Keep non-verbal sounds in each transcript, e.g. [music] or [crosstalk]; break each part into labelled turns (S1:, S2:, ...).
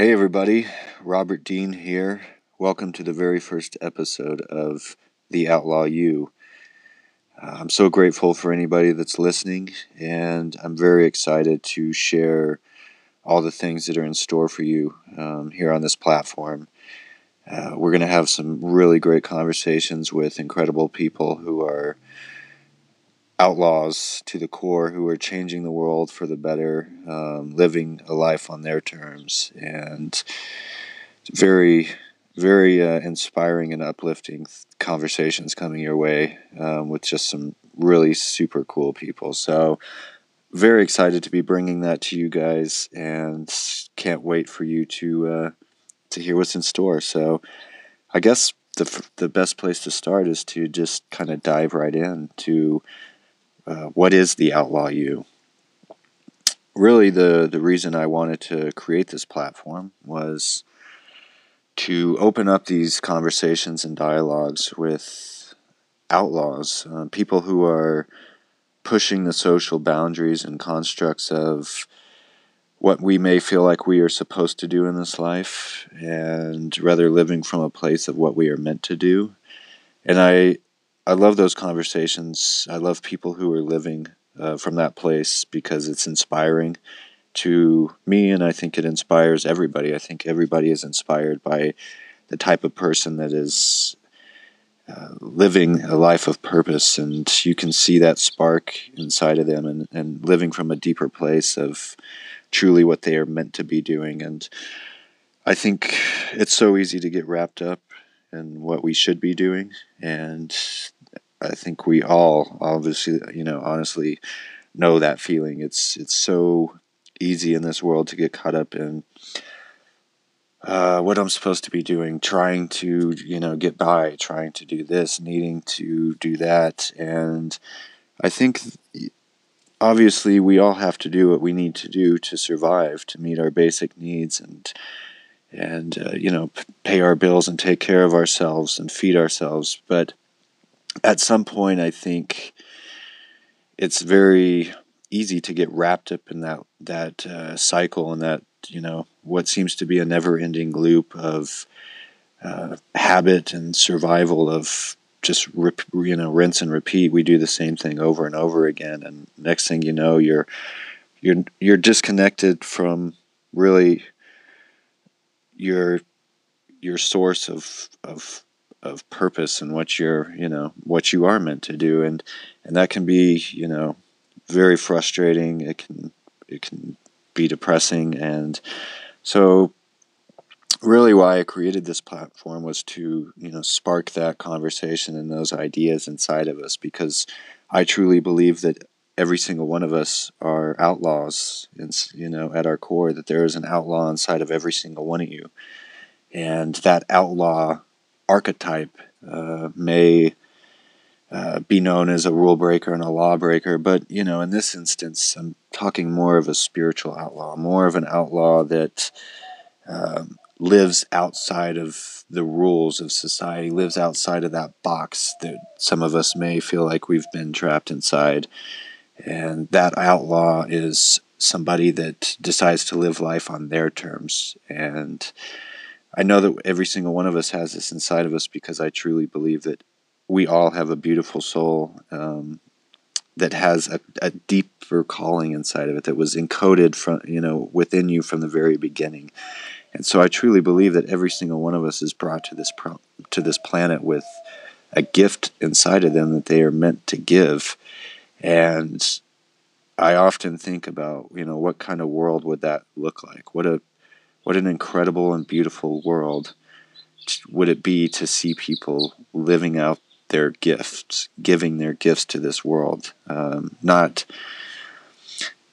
S1: Hey, everybody. Robert Dean here. Welcome to the very first episode of The Outlaw You. Uh, I'm so grateful for anybody that's listening, and I'm very excited to share all the things that are in store for you um, here on this platform. Uh, we're going to have some really great conversations with incredible people who are outlaws to the core who are changing the world for the better, um, living a life on their terms, and very, very uh, inspiring and uplifting conversations coming your way um, with just some really super cool people. So, very excited to be bringing that to you guys, and can't wait for you to uh, to hear what's in store. So, I guess the the best place to start is to just kind of dive right in to uh, what is the outlaw you? Really, the the reason I wanted to create this platform was to open up these conversations and dialogues with outlaws, uh, people who are pushing the social boundaries and constructs of what we may feel like we are supposed to do in this life, and rather living from a place of what we are meant to do. And I I love those conversations. I love people who are living uh, from that place because it's inspiring to me, and I think it inspires everybody. I think everybody is inspired by the type of person that is uh, living a life of purpose, and you can see that spark inside of them, and, and living from a deeper place of truly what they are meant to be doing. And I think it's so easy to get wrapped up in what we should be doing, and I think we all obviously, you know, honestly know that feeling. It's it's so easy in this world to get caught up in uh, what I'm supposed to be doing, trying to, you know, get by, trying to do this, needing to do that. And I think obviously we all have to do what we need to do to survive, to meet our basic needs and and uh, you know pay our bills and take care of ourselves and feed ourselves but at some point, I think it's very easy to get wrapped up in that that uh, cycle and that you know what seems to be a never-ending loop of uh, habit and survival of just rip, you know rinse and repeat. We do the same thing over and over again, and next thing you know, you're you're you're disconnected from really your your source of of of purpose and what you're you know what you are meant to do. And and that can be you know very frustrating. It can it can be depressing. And so really why I created this platform was to you know spark that conversation and those ideas inside of us because I truly believe that every single one of us are outlaws and you know at our core that there is an outlaw inside of every single one of you. And that outlaw archetype uh, may uh, be known as a rule breaker and a law breaker, but you know, in this instance, I'm talking more of a spiritual outlaw, more of an outlaw that um, lives outside of the rules of society, lives outside of that box that some of us may feel like we've been trapped inside. And that outlaw is somebody that decides to live life on their terms and I know that every single one of us has this inside of us because I truly believe that we all have a beautiful soul um, that has a, a, deeper calling inside of it that was encoded from you know within you from the very beginning. And so I truly believe that every single one of us is brought to this pro- to this planet with a gift inside of them that they are meant to give. And I often think about, you know, what kind of world would that look like? What a what an incredible and beautiful world would it be to see people living out their gifts, giving their gifts to this world, um, not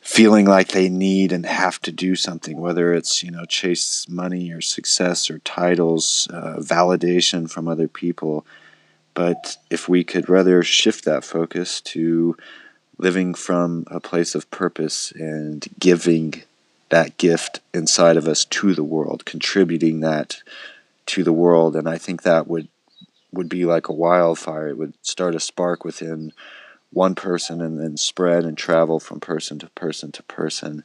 S1: feeling like they need and have to do something, whether it's you know chase money or success or titles, uh, validation from other people. But if we could rather shift that focus to living from a place of purpose and giving that gift inside of us to the world, contributing that to the world. And I think that would would be like a wildfire. It would start a spark within one person and then spread and travel from person to person to person.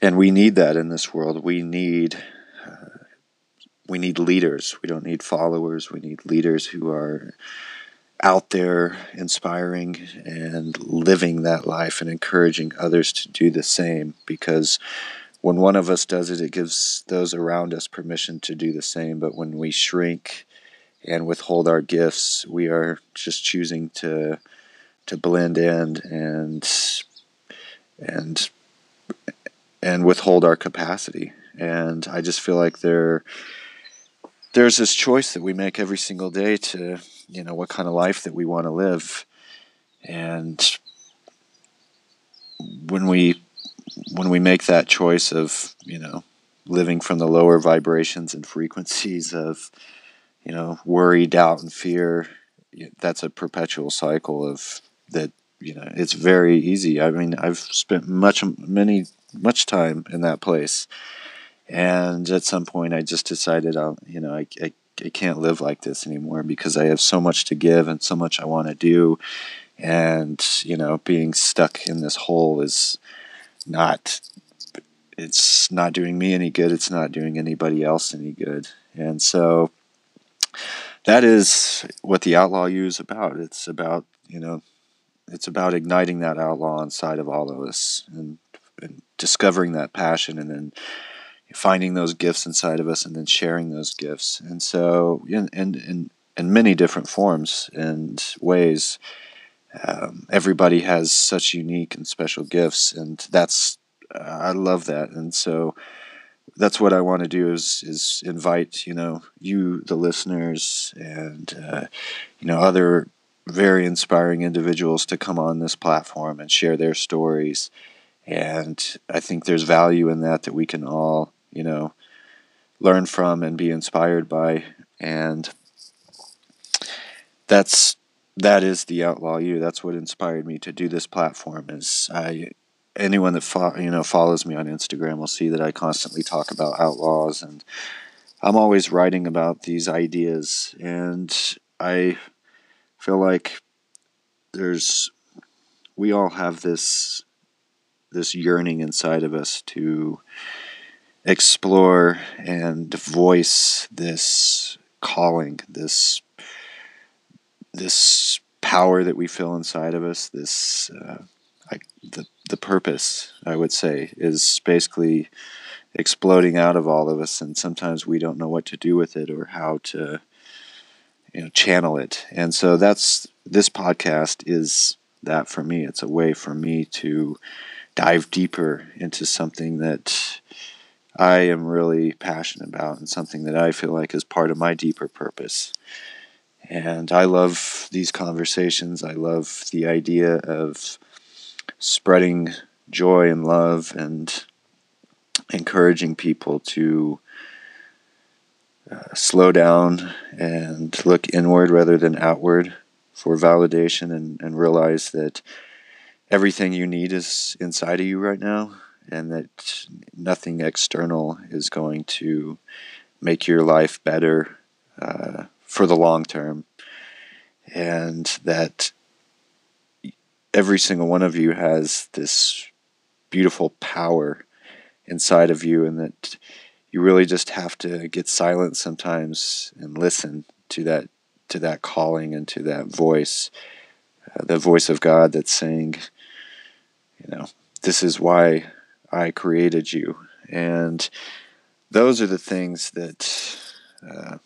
S1: and we need that in this world. We need uh, we need leaders. We don't need followers. We need leaders who are out there inspiring and living that life and encouraging others to do the same because when one of us does it it gives those around us permission to do the same but when we shrink and withhold our gifts we are just choosing to to blend in and and and withhold our capacity. And I just feel like there there's this choice that we make every single day to, you know, what kind of life that we want to live. And when we when we make that choice of, you know, living from the lower vibrations and frequencies of, you know, worry, doubt, and fear, that's a perpetual cycle of that you know it's very easy i mean i've spent much many much time in that place and at some point i just decided i'll you know i, I, I can't live like this anymore because i have so much to give and so much i want to do. And you know being stuck in this hole is not it's not doing me any good it's not doing anybody else any good. And so that is what the outlaw you is about. It's about you know it's about igniting that outlaw inside of all of us and, and discovering that passion and then finding those gifts inside of us and then sharing those gifts. And so, in, in, in, many different forms and ways, um, everybody has such unique and special gifts. And that's, uh, I love that. And so, that's what I want to do is is invite you know you the listeners and uh, you know other very inspiring individuals to come on this platform and share their stories. And I think there's value in that that we can all, you know, learn from and be inspired by. And that's that is the outlaw you. That's what inspired me to do this platform. Is I anyone that fo- you know follows me on Instagram will see that I constantly talk about outlaws and I'm always writing about these ideas and I feel like there's we all have this this yearning inside of us to explore and voice this calling this this power that we feel inside of us this uh, I, the the purpose I would say is basically exploding out of all of us and sometimes we don't know what to do with it or how to you know channel it. And so that's this podcast is that for me. It's a way for me to dive deeper into something that I am really passionate about and something that I feel like is part of my deeper purpose. And I love these conversations. I love the idea of spreading joy and love and encouraging people to uh, slow down and look inward rather than outward for validation and, and realize that everything you need is inside of you right now and that nothing external is going to make your life better uh, for the long term. And that every single one of you has this beautiful power inside of you and that you really just have to get silent sometimes and listen to that to that calling and to that voice, uh, the voice of God that's saying, you know, this is why I created you, and those are the things that uh,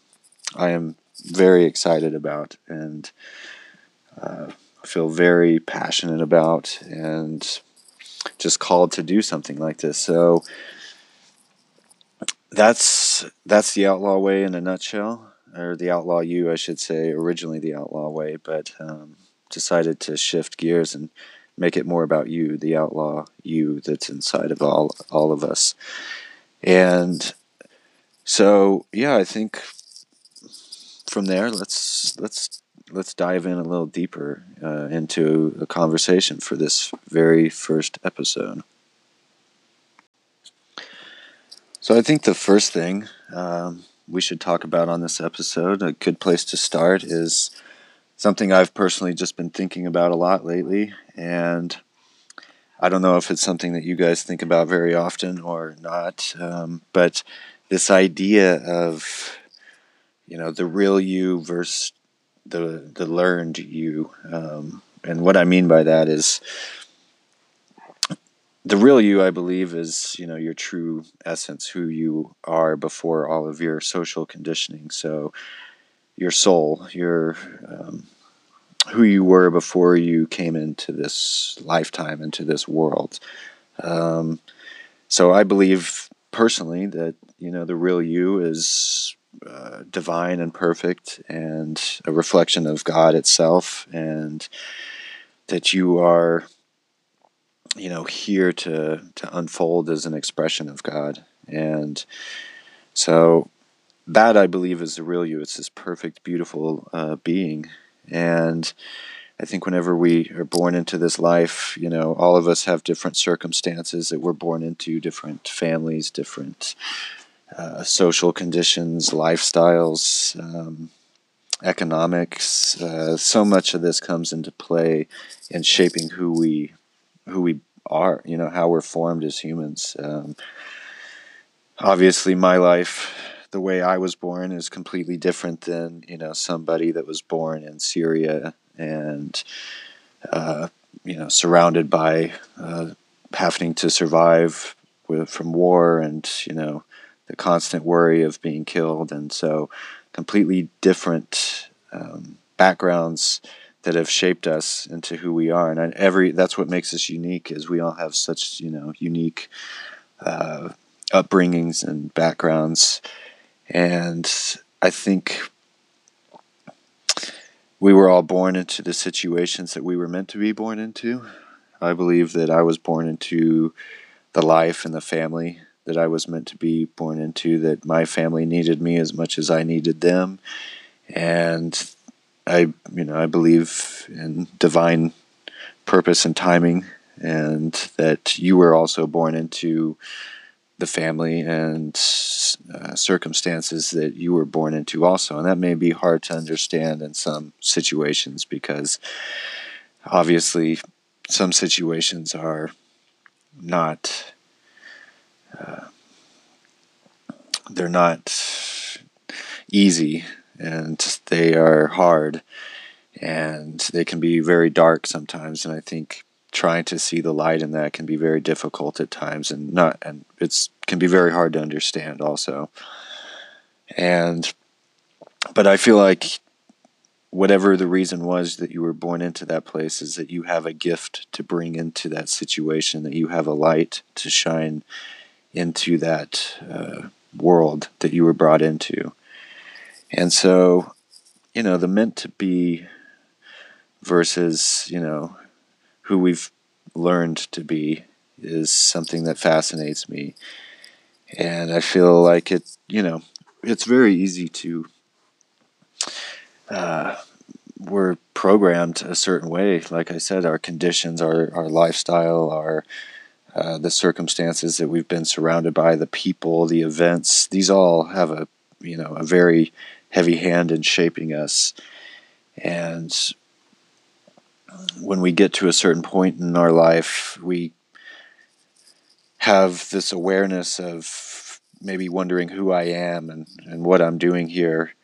S1: I am very excited about and uh, feel very passionate about and just called to do something like this. So that's that's the outlaw way in a nutshell, or the outlaw you, I should say. Originally the outlaw way, but um, decided to shift gears and make it more about you, the outlaw you that's inside of all all of us. And so, yeah, I think from there, let's let's let's dive in a little deeper uh, into a conversation for this very first episode. So I think the first thing um, we should talk about on this episode, a good place to start, is something I've personally just been thinking about a lot lately, and I don't know if it's something that you guys think about very often or not, um, but this idea of you know the real you versus the the learned you, um, and what I mean by that is the real you. I believe is you know your true essence, who you are before all of your social conditioning. So your soul, your um, who you were before you came into this lifetime, into this world. Um, so I believe personally that you know the real you is uh, divine and perfect, and a reflection of God itself, and that you are you know here to to unfold as an expression of God, and so that I believe is the real you. It's this perfect, beautiful uh, being, and I think whenever we are born into this life, you know, all of us have different circumstances that we're born into, different families, different uh, social conditions, lifestyles, um, economics. Uh, so much of this comes into play in shaping who we who we are. You know, how we're formed as humans. Um, obviously, my life the way I was born is completely different than you know somebody that was born in Syria and uh, you know surrounded by uh, having to survive with, from war and you know the constant worry of being killed. And so completely different um, backgrounds that have shaped us into who we are. And every that's what makes us unique is we all have such you know unique uh, upbringings and backgrounds and I think we were all born into the situations that we were meant to be born into. I believe that I was born into the life and the family that I was meant to be born into, that my family needed me as much as I needed them. And I, you know, I believe in divine purpose and timing, and that you were also born into the family and uh, circumstances that you were born into also. And that may be hard to understand in some situations because obviously some situations are not uh, they're not easy and they are hard and they can be very dark sometimes. And i think trying to see the light in that can be very difficult at times and not and it's can be very hard to understand also. And but i feel like whatever the reason was that you were born into that place is that you have a gift to bring into that situation that you have a light to shine into that uh, world that you were brought into. And so you know the meant to be versus you know who we've learned to be is something that fascinates me. And I feel like it, you know, it's very easy to, uh, we're programmed a certain way. Like I said, our conditions, our, our lifestyle, our, uh, the circumstances that we've been surrounded by, the people, the events, these all have a, you know, a very heavy hand in shaping us. And when we get to a certain point in our life, we have this awareness of maybe wondering who I am and, and what I'm doing here,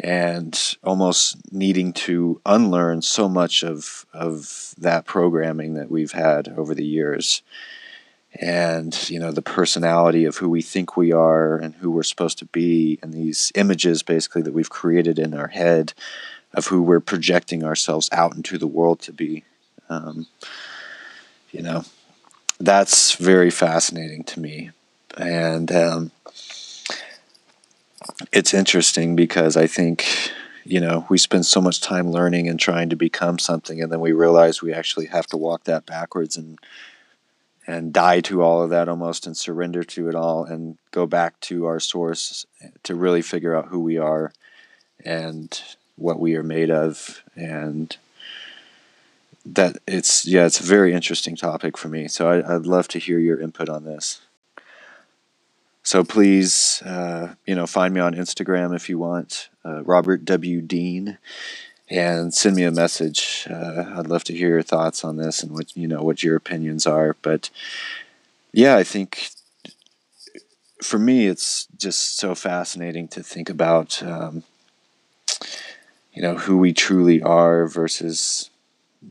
S1: and almost needing to unlearn so much of, of that programming that we've had over the years. And, you know, the personality of who we think we are and who we're supposed to be, and these images basically that we've created in our head of who we're projecting ourselves out into the world to be. Um, you know, that's very fascinating to me. And um, it's interesting because I think, you know, we spend so much time learning and trying to become something, and then we realize we actually have to walk that backwards and and die to all of that almost and surrender to it all and go back to our source to really figure out who we are and what we are made of and that it's yeah it's a very interesting topic for me so I, would love to hear your input on this so please uh, you know find me on instagram if you want uh, robert w dean and send me a message. Uh, I'd love to hear your thoughts on this and what you know what your opinions are. But yeah, I think for me, it's just so fascinating to think about, um, you know, who we truly are versus,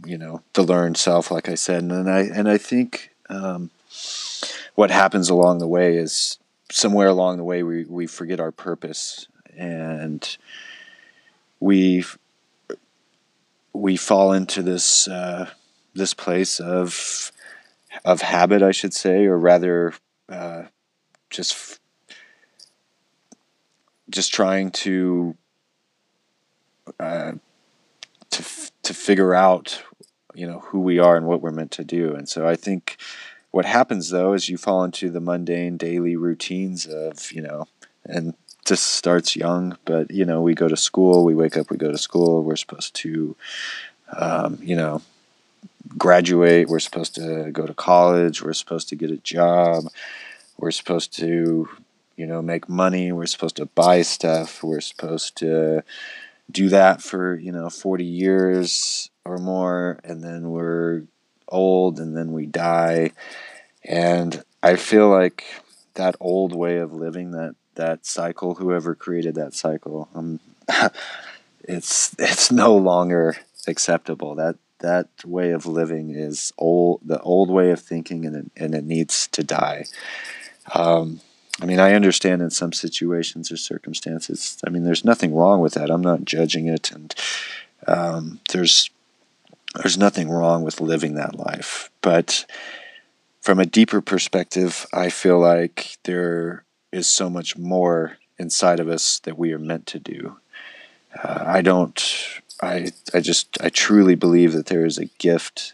S1: you know, the learned self, like I said, and I and I think um, what happens along the way is somewhere along the way we we forget our purpose and we we fall into this uh, this place of of habit, I should say, or rather. Uh, just just trying to uh, to to figure out you know who we are and what we're meant to do. And so i think what happens though is you fall into the mundane daily routines of you know and this starts young but you know we go to school we wake up we go to school we're supposed to um, you know graduate we're supposed to go to college we're supposed to get a job we're supposed to you know make money we're supposed to buy stuff we're supposed to do that for you know 40 years or more and then we're old and then we die. And i feel like that old way of living that that cycle whoever created that cycle um, [laughs] it's it's no longer acceptable. That that way of living is old the old way of thinking and it, and it needs to die. Um, I mean, I understand in some situations or circumstances. I mean, there's nothing wrong with that. I'm not judging it, and um, there's there's nothing wrong with living that life. But from a deeper perspective, I feel like there is so much more inside of us that we are meant to do. Uh, I don't. I I just I truly believe that there is a gift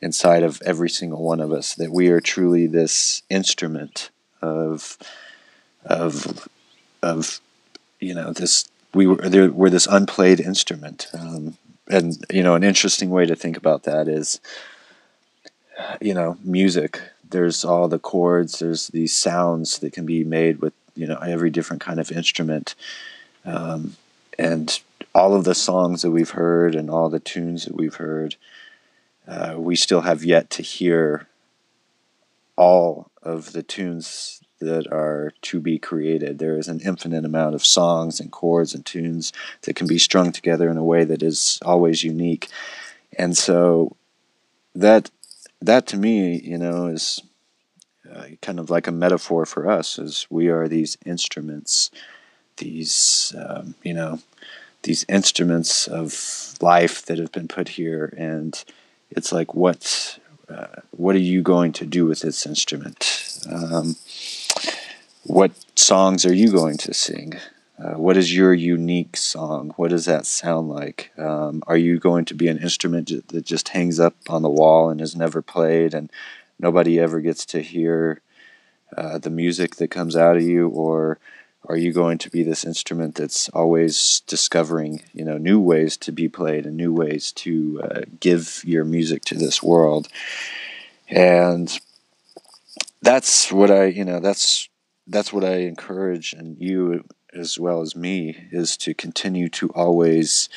S1: inside of every single one of us that we are truly this instrument of of of you know this we were there we're this unplayed instrument. Um, and you know an interesting way to think about that is you know music. There's all the chords there's these sounds that can be made with you know every different kind of instrument. Um, and all of the songs that we've heard and all the tunes that we've heard uh, we still have yet to hear all of the tunes that are to be created. There is an infinite amount of songs and chords and tunes that can be strung together in a way that is always unique. And so that that to me, you know, is uh, kind of like a metaphor for us as we are these instruments, these um, you know, these instruments of life that have been put here and it's like what uh, what are you going to do with this instrument? Um, what songs are you going to sing? Uh, what is your unique song? What does that sound like? Um, are you going to be an instrument that just hangs up on the wall and is never played, and nobody ever gets to hear uh, the music that comes out of you, or are you going to be this instrument that's always discovering, you know, new ways to be played and new ways to uh, give your music to this world? And that's what I, you know, that's that's what I encourage, and you as well as me, is to continue to always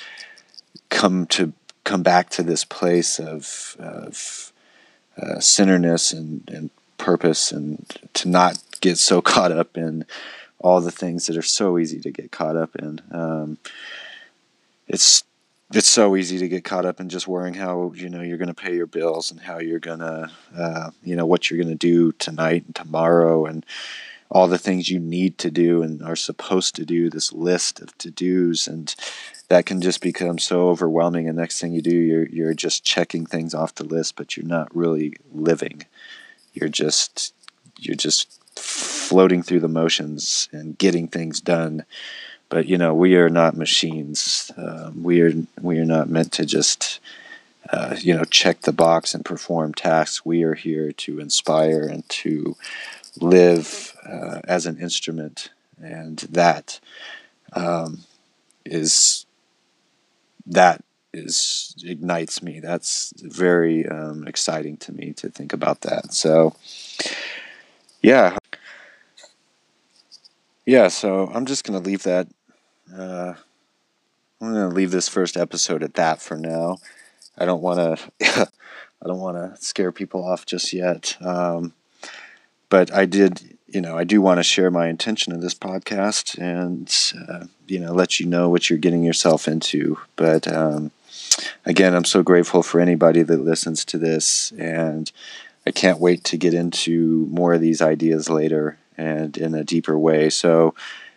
S1: come to come back to this place of, of uh, centerness and, and purpose, and to not get so [laughs] caught up in all the things that are so easy to get caught up in. Um, it's it's so easy to get caught up in just worrying how you know you're going to pay your bills and how you're going to uh, you know what you're going to do tonight and tomorrow and all the things you need to do and are supposed to do, this list of to dos, and that can just become so overwhelming. And next thing you do, you're you're just checking things off the list, but you're not really living. You're just you're just floating through the motions and getting things done. But you know, we are not machines. Um, we are we are not meant to just uh, you know check the box and perform tasks. We are here to inspire and to live uh, as an instrument, and that um, is that is ignites me. That's very um, exciting to me to think about that. So, yeah, yeah. So I'm just gonna leave that uh, I'm gonna leave this first episode at that for now. I don't want to. [laughs] I don't want to scare people off just yet. Um, but I did, you know, I do want to share my intention of this podcast and, uh, you know, let you know what you're getting yourself into. But um, again, I'm so grateful for anybody that listens to this, and I can't wait to get into more of these ideas later and in a deeper way. So,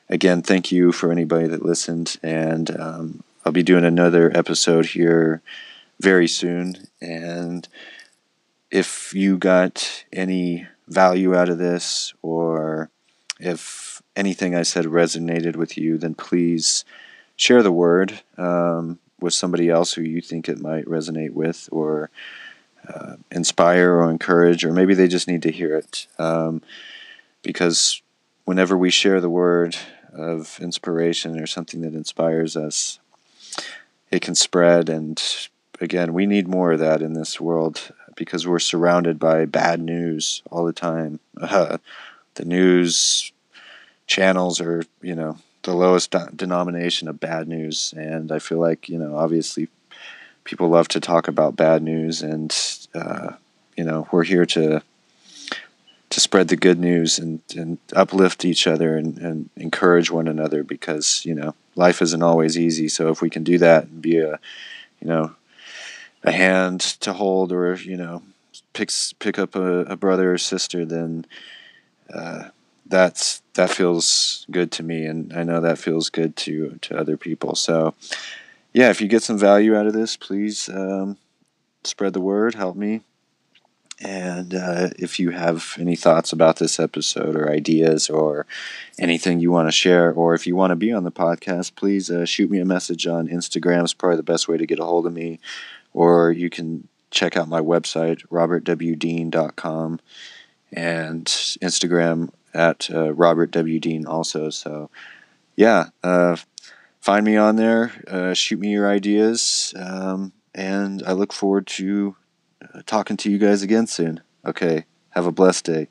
S1: again, thank you for anybody that listened, and um, I'll be doing another episode here very soon. And if you got any value out of this, or if anything I said resonated with you, then please share the word um, with somebody else who you think it might resonate with, or uh, inspire, or encourage, or maybe they just need to hear it. Um, because whenever we share the word of inspiration or something that inspires us, it can spread and again, we need more of that in this world because we're surrounded by bad news all the time. Uh, [laughs] the news channels are, you know, the lowest de- denomination of bad news, and I feel like, you know, obviously, people love to talk about bad news, and uh, you know, we're here to to spread the good news and, and uplift each other and, and encourage one another because you know life isn't always easy. So if we can do that and be a you know a hand to hold or you know picks pick up a, a brother or sister then uh, that's that feels good to me. And I know that feels good to to other people. So yeah if you get some value out of this please um, spread the word. Help me and uh, if you have any thoughts about this episode or ideas or anything you want to share, or if you want to be on the podcast, please uh, shoot me a message on Instagram. It's probably the best way to get a hold of me or you can check out my website, robertwdean.com, and Instagram at uh, Robert W. Dean also. So, yeah, uh, find me on there, uh, shoot me your ideas, um, and I look forward to talking to you guys again soon. Okay, have a blessed day.